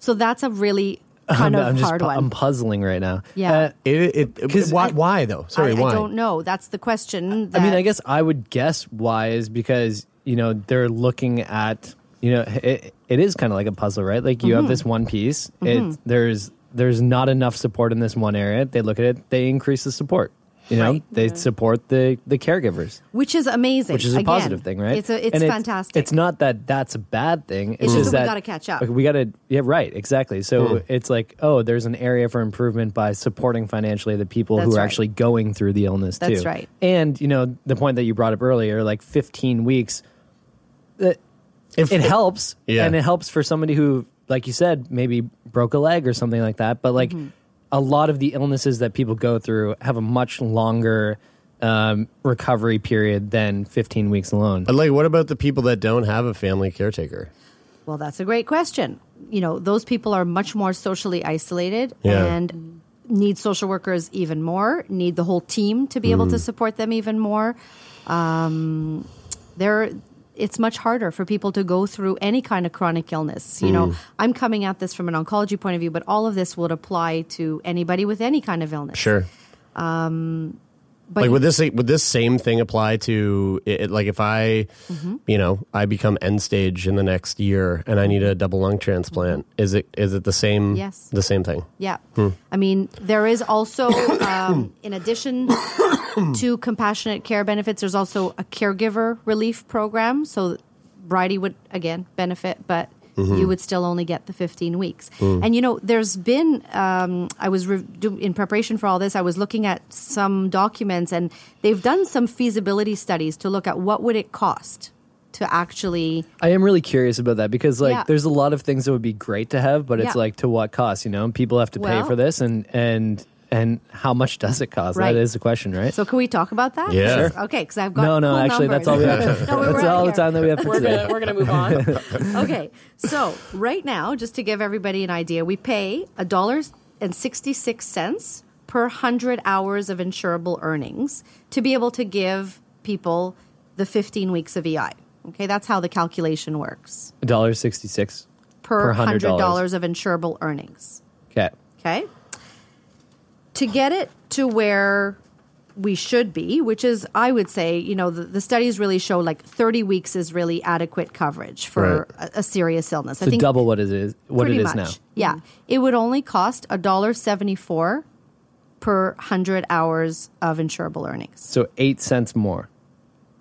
So that's a really kind I'm, of I'm just hard pu- one. I'm puzzling right now. Yeah. Uh, it, it, why, why though sorry I, why I don't know. That's the question. I mean, I guess I would guess why is because you know they're looking at you know it, it is kind of like a puzzle, right? Like you have this one piece. Mhm. It there's there's not enough support in this one area. They look at it, they increase the support. You know, they support the the caregivers, which is amazing. which is a Again, positive thing, right? It's a, it's And fantastic. It's not that that's a bad thing. It's just that we that gotta catch up. we got to yeah, right, exactly. So Hmm. it's like oh, there's an area for improvement by supporting financially the people That's who are right. actually going through the illness too. That's right. And you know the point that you brought up earlier, like 15 weeks, it, it helps, Yeah. and it helps for somebody who, like you said, maybe broke a leg or something like that. But like a lot of the illnesses that people go through have a much longer um, recovery period than 15 weeks alone. But like what about the people that don't have a family caretaker Well, that's a great question. You know, those people are much more socially isolated Yeah. and need social workers even more, need the whole team to be able to Mm. support them even more. Um, they're, it's much harder for people to go through any kind of chronic illness. You know, Mm. I'm coming at this from an oncology point of view, but all of this would apply to anybody with any kind of illness. sure Um, But like would this would this same thing apply to it, like if I, Mhm. you know, I become end stage in the next year and I need a double lung transplant? Is it is it the same? Yes. the same thing. Yeah. Hmm. I mean, there is also, um, in addition to compassionate care benefits, there's also a caregiver relief program. So Bridie would, again, benefit, but Mhm. you would still only get the 15 weeks. Mm. And, you know, there's been, um, I was, re- do, in preparation for all this, I was looking at some documents and they've done some feasibility studies to look at what would it cost to actually I am really curious about that because like Yeah. there's a lot of things that would be great to have, but it's Yeah. like to what cost? You know, people have to pay for this, and and and how much does it cost? Right. That is the question, right? So can we talk about that? Yeah. Sure. Okay, because I've got no, no, cool actually, that's all we have. numbers. No, that's all the time that we have for we're today. gonna- we're gonna move on. okay, so right now, just to give everybody an idea, we pay a dollar and sixty six cents per hundred hours of insurable earnings to be able to give people the fifteen weeks of EI. Okay, that's how the calculation works A dollar sixty six per hundred dollars of insurable earnings. Okay. Okay. To get it to where we should be, which is, I would say, you know, the, the studies really show like 30 weeks is really adequate coverage for a, a serious illness. So double what it is. What it pretty is now. much, Yeah. It would only cost a dollar seventy-four per hundred hours of insurable earnings. So eight cents more.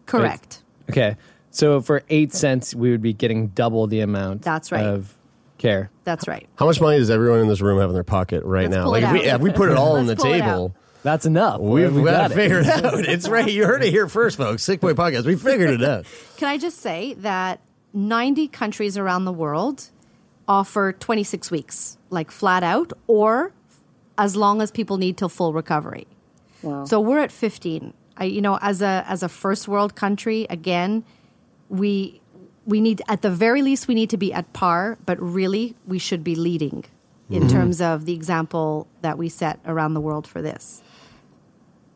Correct. Okay. So for eight cents, we would be getting double the amount. That's right. Of care. That's right. How much money does everyone in this room have in their pocket right Let's now? pull Like if we, out. if we put it all on the Let's pull it table, that's enough. We've, We've got got to it. figure it out. It's right. You heard it here first, folks. Sick Boy Podcast. We figured it out. Can I just say that 90 countries around the world offer 26 weeks, like flat out, or as long as people need till full recovery. Wow. So we're at 15. I, you know, as a as a first world country, again, we we need at the very least we need to be at par, but really we should be leading in Mhm. terms of the example that we set around the world for this.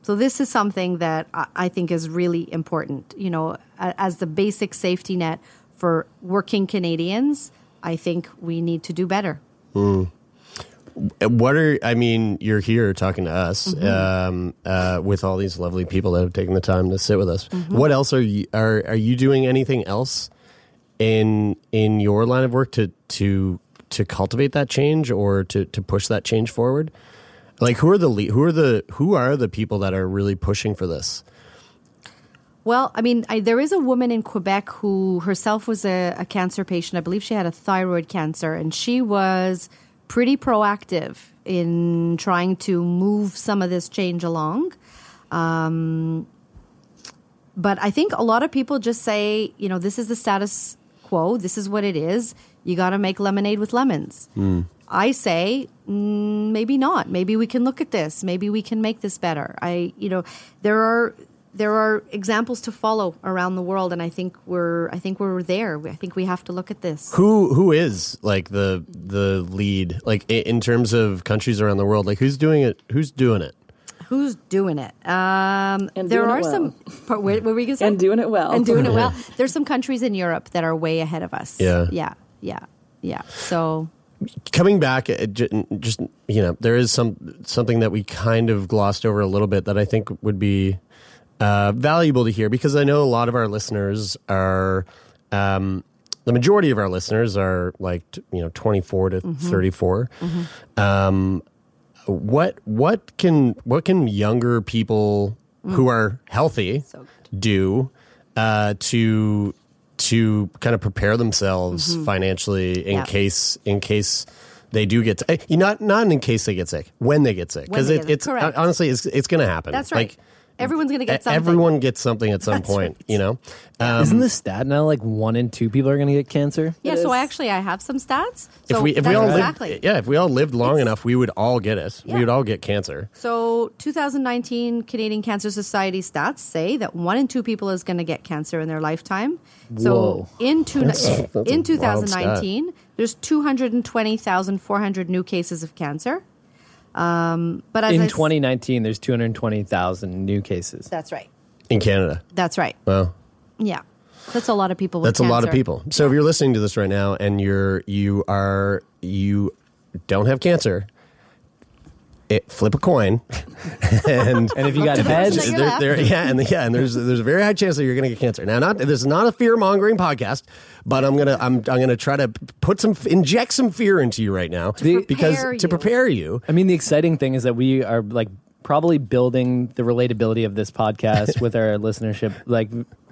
So this is something that I think is really important. You know, as the basic safety net for working Canadians, I think we need to do better. Hmm. What are I mean? You're here talking to us Mhm. um, uh, with all these lovely people that have taken the time to sit with us. Mhm. What else are you are are you doing anything else in in your line of work to to to cultivate that change or to to push that change forward? Like who are the who are the who are the people that are really pushing for this? Well, I mean, I, there is a woman in Quebec who herself was a, a cancer patient. I believe she had a thyroid cancer, and she was pretty proactive in trying to move some of this change along. Um, but I think a lot of people just say, you know, this is the status quo. This is what it is. You got to make lemonade with lemons. I say mm, maybe not. Maybe we can look at this. Maybe we can make this better. I, you know, there are there are examples to follow around the world, and I think we're I think we're there. I think we have to look at this. Who who is like the the lead like in terms of countries around the world? Like who's doing it? Who's doing it? Who's doing it? Um, And there doing it are well. some. What were we going to say? And doing it well. And doing it well. There's some countries in Europe that are way ahead of us. Yeah. Yeah. Yeah. Yeah. So coming back uh, just you know there is some something that we kind of glossed over a little bit that i think would be uh, valuable to hear because i know a lot of our listeners are um, the majority of our listeners are like you know 24 to Mhm. 34 Mhm. um, what what can what can younger people who Mm. are healthy do uh, to to kind of prepare themselves Mhm. financially in case in case they do get eh, not not in case they get sick when they get sick because it, it's correct. honestly it's it's going to happen that's right. like Everyone's going to get something. everyone gets something at some That's point you know um, Isn't the stat now like one in two people are going to get cancer? Yeah. So I actually I have some stats. So if we if we all exactly. lived yeah if we all lived long enough we would all get it we would all get cancer So, 2019 Canadian Cancer Society stats say that one in two people is going to get cancer in their lifetime. So, Whoa. in, two, That's- that's in 2019, there's 220,400 new cases of cancer. Um, but as In I s- 2019, there's 220,000 new cases. that's right. in Canada That's right. well Yeah, that's a lot of people. With That's a lot of people. So if you're listening to this right now and you're you are you don't have cancer, it, flip a coin, and And if you got heads, there, there- yeah, and yeah, and there's there's a very high chance that you're going to get cancer. Now, not this is not a fear mongering podcast, but I'm gonna I'm I'm gonna try to put some inject some fear into you right now because to prepare you. I mean, the exciting thing is that we are like probably building the relatability of this podcast with our listenership, like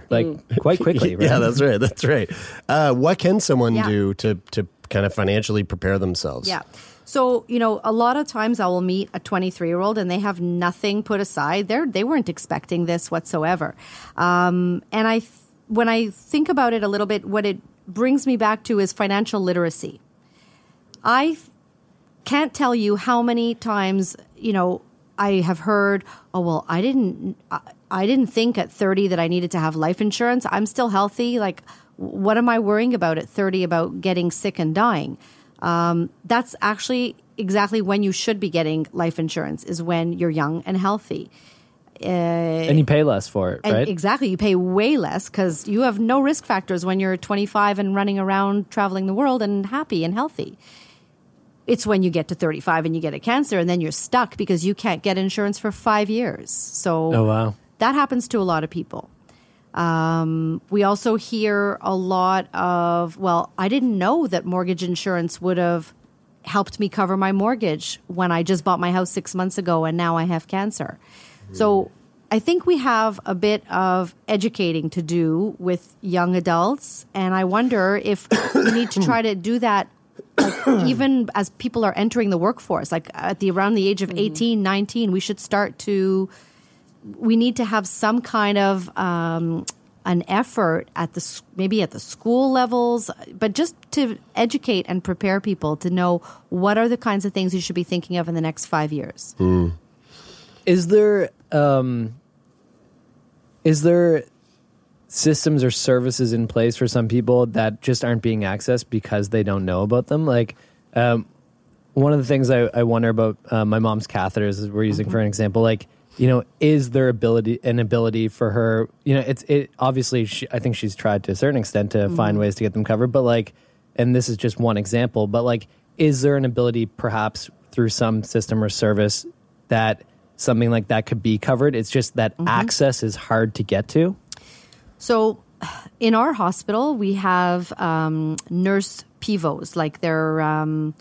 like quite quickly. Right? Yeah, that's right. That's right. Uh, what can someone Yeah. do to to kind of financially prepare themselves? Yeah. So, you know, a lot of times I will meet a 23 year old and they have nothing put aside. They're, they weren't expecting this whatsoever. Um, and I, th- when I think about it a little bit, what it brings me back to is financial literacy. I can't tell you how many times, you know, I have heard, oh, well, I didn't, I, I didn't think at 30 that I needed to have life insurance. I'm still healthy. Like, what am I worrying about at 30 about getting sick and dying? Um, that's actually exactly when you should be getting life insurance is when you're young and healthy. Uh, and you pay less for it, right? exactly, you pay way less because you have no risk factors when you're 25 and running around traveling the world and happy and healthy. It's when you get to 35 and you get a cancer and then you're stuck because you can't get insurance for five years. So Oh, wow. that happens to a lot of people. Um, we also hear a lot of, well, I didn't know that mortgage insurance would have helped me cover my mortgage when I just bought my house six months ago and now I have cancer. So I think we have a bit of educating to do with young adults. And I wonder if we need to try to do that like, even as people are entering the workforce, like at the around the age of 18, 19, we should start to we need to have some kind of um, an effort at the maybe at the school levels, but just to educate and prepare people to know what are the kinds of things you should be thinking of in the next five years. Is there um, is there systems or services in place for some people that just aren't being accessed because they don't know about them? Like um, one of the things I, I wonder about uh, my mom's catheters is we're using for an example, like you know, is there ability an ability for her? You know, it's it obviously. She, I think she's tried to a certain extent to find Mhm. ways to get them covered, but like, and this is just one example, but like, is there an ability perhaps through some system or service that something like that could be covered? It's just that access is hard to get to. So, in our hospital, we have um, nurse pivots, like they're. Um,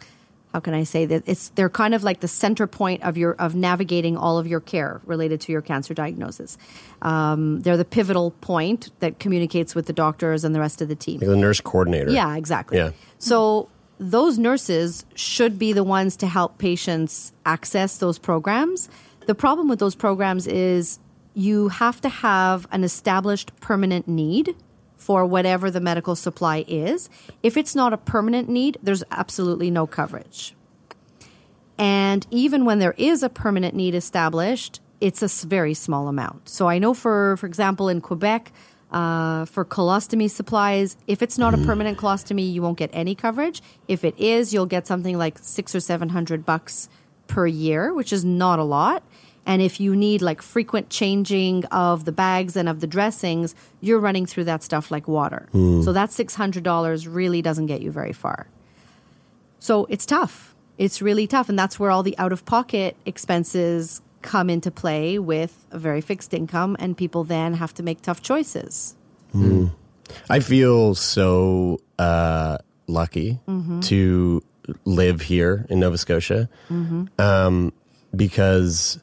how can I say that? It's they're kind of like the center point of your of navigating all of your care related to your cancer diagnosis. Um, they're the pivotal point that communicates with the doctors and the rest of the team. Like the nurse coordinator. Yeah, exactly. Yeah. So those nurses should be the ones to help patients access those programs. The problem with those programs is you have to have an established permanent need for whatever the medical supply is. If it's not a permanent need, there's absolutely no coverage. And even when there is a permanent need established, it's a very small amount. So I know, for for example, in Quebec, uh, for colostomy supplies, if it's not a permanent colostomy, you won't get any coverage. If it is, you'll get something like six or seven hundred bucks per year, which is not a lot. And if you need like frequent changing of the bags and of the dressings, you're running through that stuff like water. Hmm. So that six hundred dollars really doesn't get you very far. So it's tough. It's really tough. And that's where all the out of pocket expenses come into play with a very fixed income, and people then have to make tough choices. Mm. I feel so uh, lucky Mhm. to live here in Nova Scotia Mhm. um, because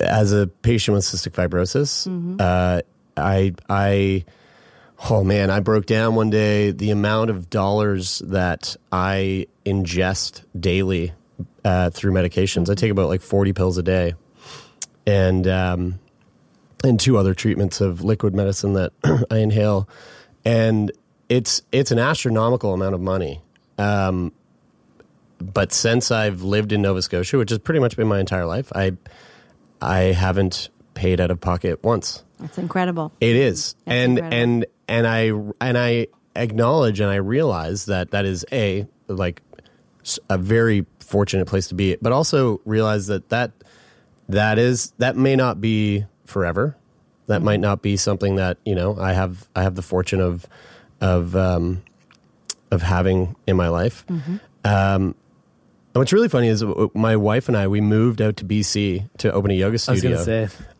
as a patient with cystic fibrosis, Mhm. uh, I I oh man, I broke down one day the amount of dollars that I ingest daily uh, through medications. I take about like forty pills a day, and um, and two other treatments of liquid medicine that I inhale, and it's it's an astronomical amount of money. Um, but since I've lived in Nova Scotia, which has pretty much been my entire life, I I haven't paid out of pocket once. That's incredible. It is, That's and incredible. and and I and I acknowledge and I realize that that is a like a very fortunate place to be, but also realize that that that is that may not be forever. That might not be something that you know I have I have the fortune of of um, of having in my life. Um, What's really funny is uh, my wife and I we moved out to BC to open a yoga studio.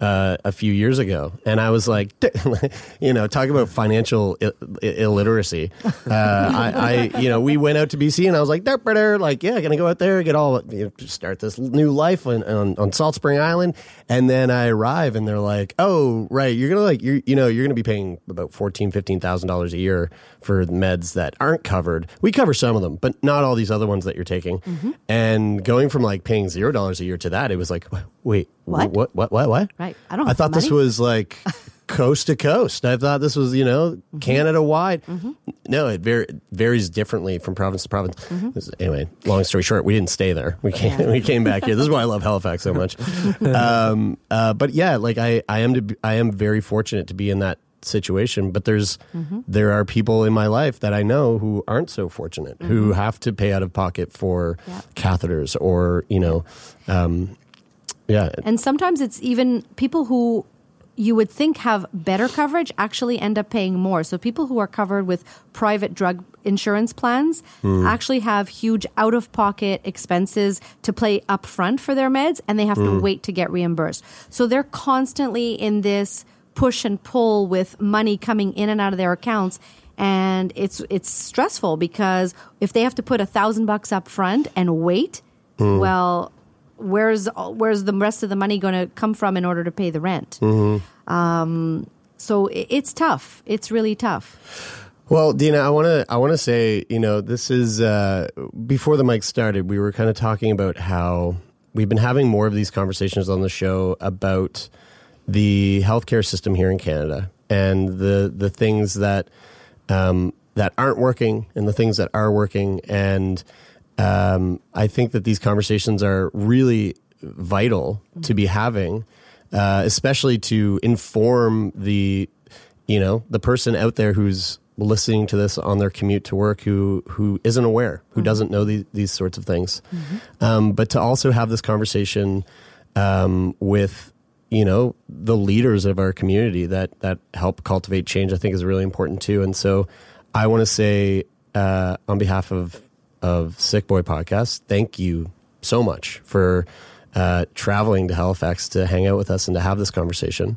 Uh, a few years ago, and I was like, you know, talk about financial I- I- illiteracy. Uh, I, I, you know, we went out to BC, and I was like, like, yeah, gonna go out there, get all, you know, start this new life on, on on Salt Spring Island, and then I arrive, and they're like, oh, right, you're gonna like, you you know, you're gonna be paying about fourteen, fifteen thousand dollars a year for meds that aren't covered. We cover some of them, but not all these other ones that you're taking. And going from like paying zero dollars a year to that, it was like, wait, What? what, what, what, what? Right. I don't I thought the this was like coast to coast. I thought this was, you know, Mm-hmm. Canada wide. No, it var- varies differently from province to province. Mm-hmm. Anyway, long story short, we didn't stay there. We came, we came back here. This is why I love Halifax so much. um, uh, but yeah, like I, I am to be, I am very fortunate to be in that situation. But there's Mm-hmm. there are people in my life that I know who aren't so fortunate, Mm-hmm. who have to pay out of pocket for catheters or you know, um, yeah, And sometimes it's even people who you would think have better coverage actually end up paying more. So people who are covered with private drug insurance plans Hmm. actually have huge out of pocket expenses to pay upfront for their meds and they have to Hmm. wait to get reimbursed. So they're constantly in this push and pull with money coming in and out of their accounts and it's it's stressful because if they have to put a thousand bucks up front and wait, Hmm. well, where's where's the rest of the money going to come from in order to pay the rent? Mhm. Um, so it's tough. It's really tough. Well, Dina, I want to I want to say, you know, this is uh, before the mic started. We were kind of talking about how we've been having more of these conversations on the show about the healthcare system here in Canada and the the things that um, that aren't working and the things that are working. And um, I think that these conversations are really vital to be having, uh, especially to inform the you know the person out there who's listening to this on their commute to work who who isn't aware who doesn't know these, these sorts of things. Um, but to also have this conversation um, with you know the leaders of our community that that help cultivate change i think is really important too. And so i want to say uh, on behalf of of sick boy podcast thank you so much for uh, traveling to halifax to hang out with us and to have this conversation.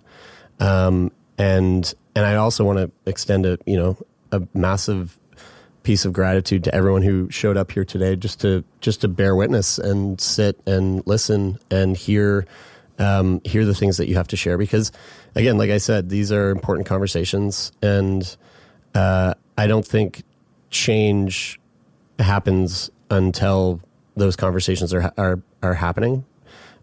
Um, and and I also want to extend a you know a massive piece of gratitude to everyone who showed up here today just to just to bear witness and sit and listen and hear um, hear the things that you have to share because again like I said these are important conversations and uh, I don't think change happens until those conversations are are are happening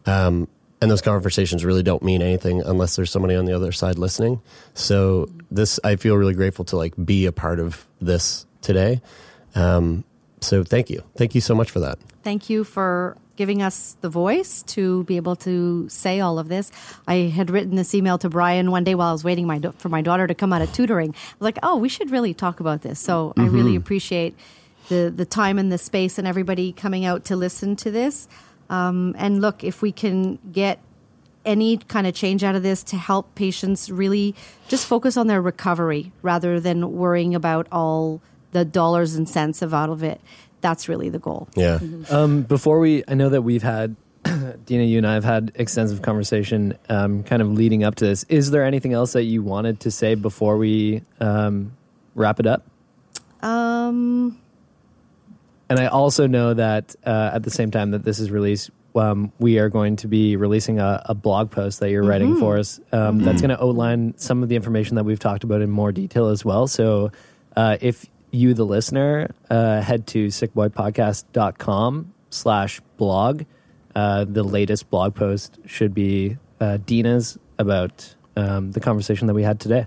um, and those conversations really don't mean anything unless there's somebody on the other side listening. So this, I feel really grateful to like be a part of this today. Um, so thank you, thank you so much for that. Thank you for giving us the voice to be able to say all of this. I had written this email to Brian one day while I was waiting my for my daughter to come out of tutoring. Like, oh, we should really talk about this. So I really appreciate the the time and the space and everybody coming out to listen to this. Um, and look, if we can get any kind of change out of this to help patients really just focus on their recovery rather than worrying about all the dollars and cents of out of it. That's really the goal. Yeah. Um, before we, I know that we've had, Dina, you and I have had extensive conversation um, kind of leading up to this. Is there anything else that you wanted to say before we um, wrap it up? Um, And I also know that uh, at the same time that this is released, um, we are going to be releasing a, a blog post that you're writing Mhm. for us um, that's Mhm. going to outline some of the information that we've talked about in more detail as well. So uh, if you, the listener, uh, head to sickboypodcast.com slash blog, uh, the latest blog post should be uh, Dina's about um, the conversation that we had today.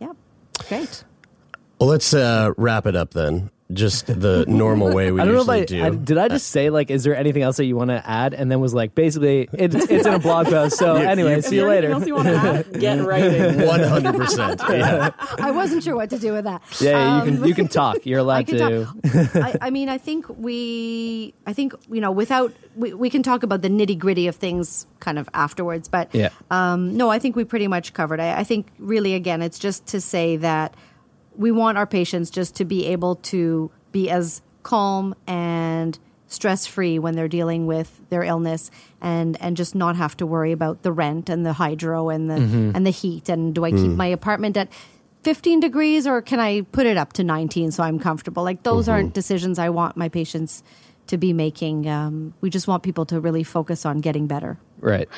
Yeah, great. Well, let's uh, wrap it up then. Just the normal way we I don't know usually if I, do. I- did I just say like, is there anything else that you want to add? And then was like, basically, it's, it's in a blog post. So You- anyway, you- see you later. Get writing. One hundred percent. I wasn't sure what to do with that. Yeah, yeah, you Um, can you can talk. You're allowed can to. talk. I, I mean, I think we, I think you know, without we, we can talk about the nitty gritty of things kind of afterwards. But Yeah. um, no, I think we pretty much covered. I, I think really, again, it's just to say that we want our patients just to be able to be as calm and stress free when they're dealing with their illness and and just not have to worry about the rent and the hydro and the Mhm. and the heat and do I keep Mm. my apartment at 15 degrees or can I put it up to 19 so I'm comfortable like those Mhm. aren't decisions I want my patients to be making um, we just want people to really focus on getting better Right.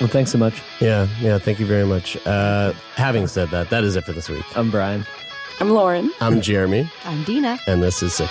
Well, thanks so much. Yeah, yeah, thank you very much. Uh, having said that, that is it for this week. I'm Brian. I'm Lauren. I'm Jeremy, I'm Dina and this is Sick.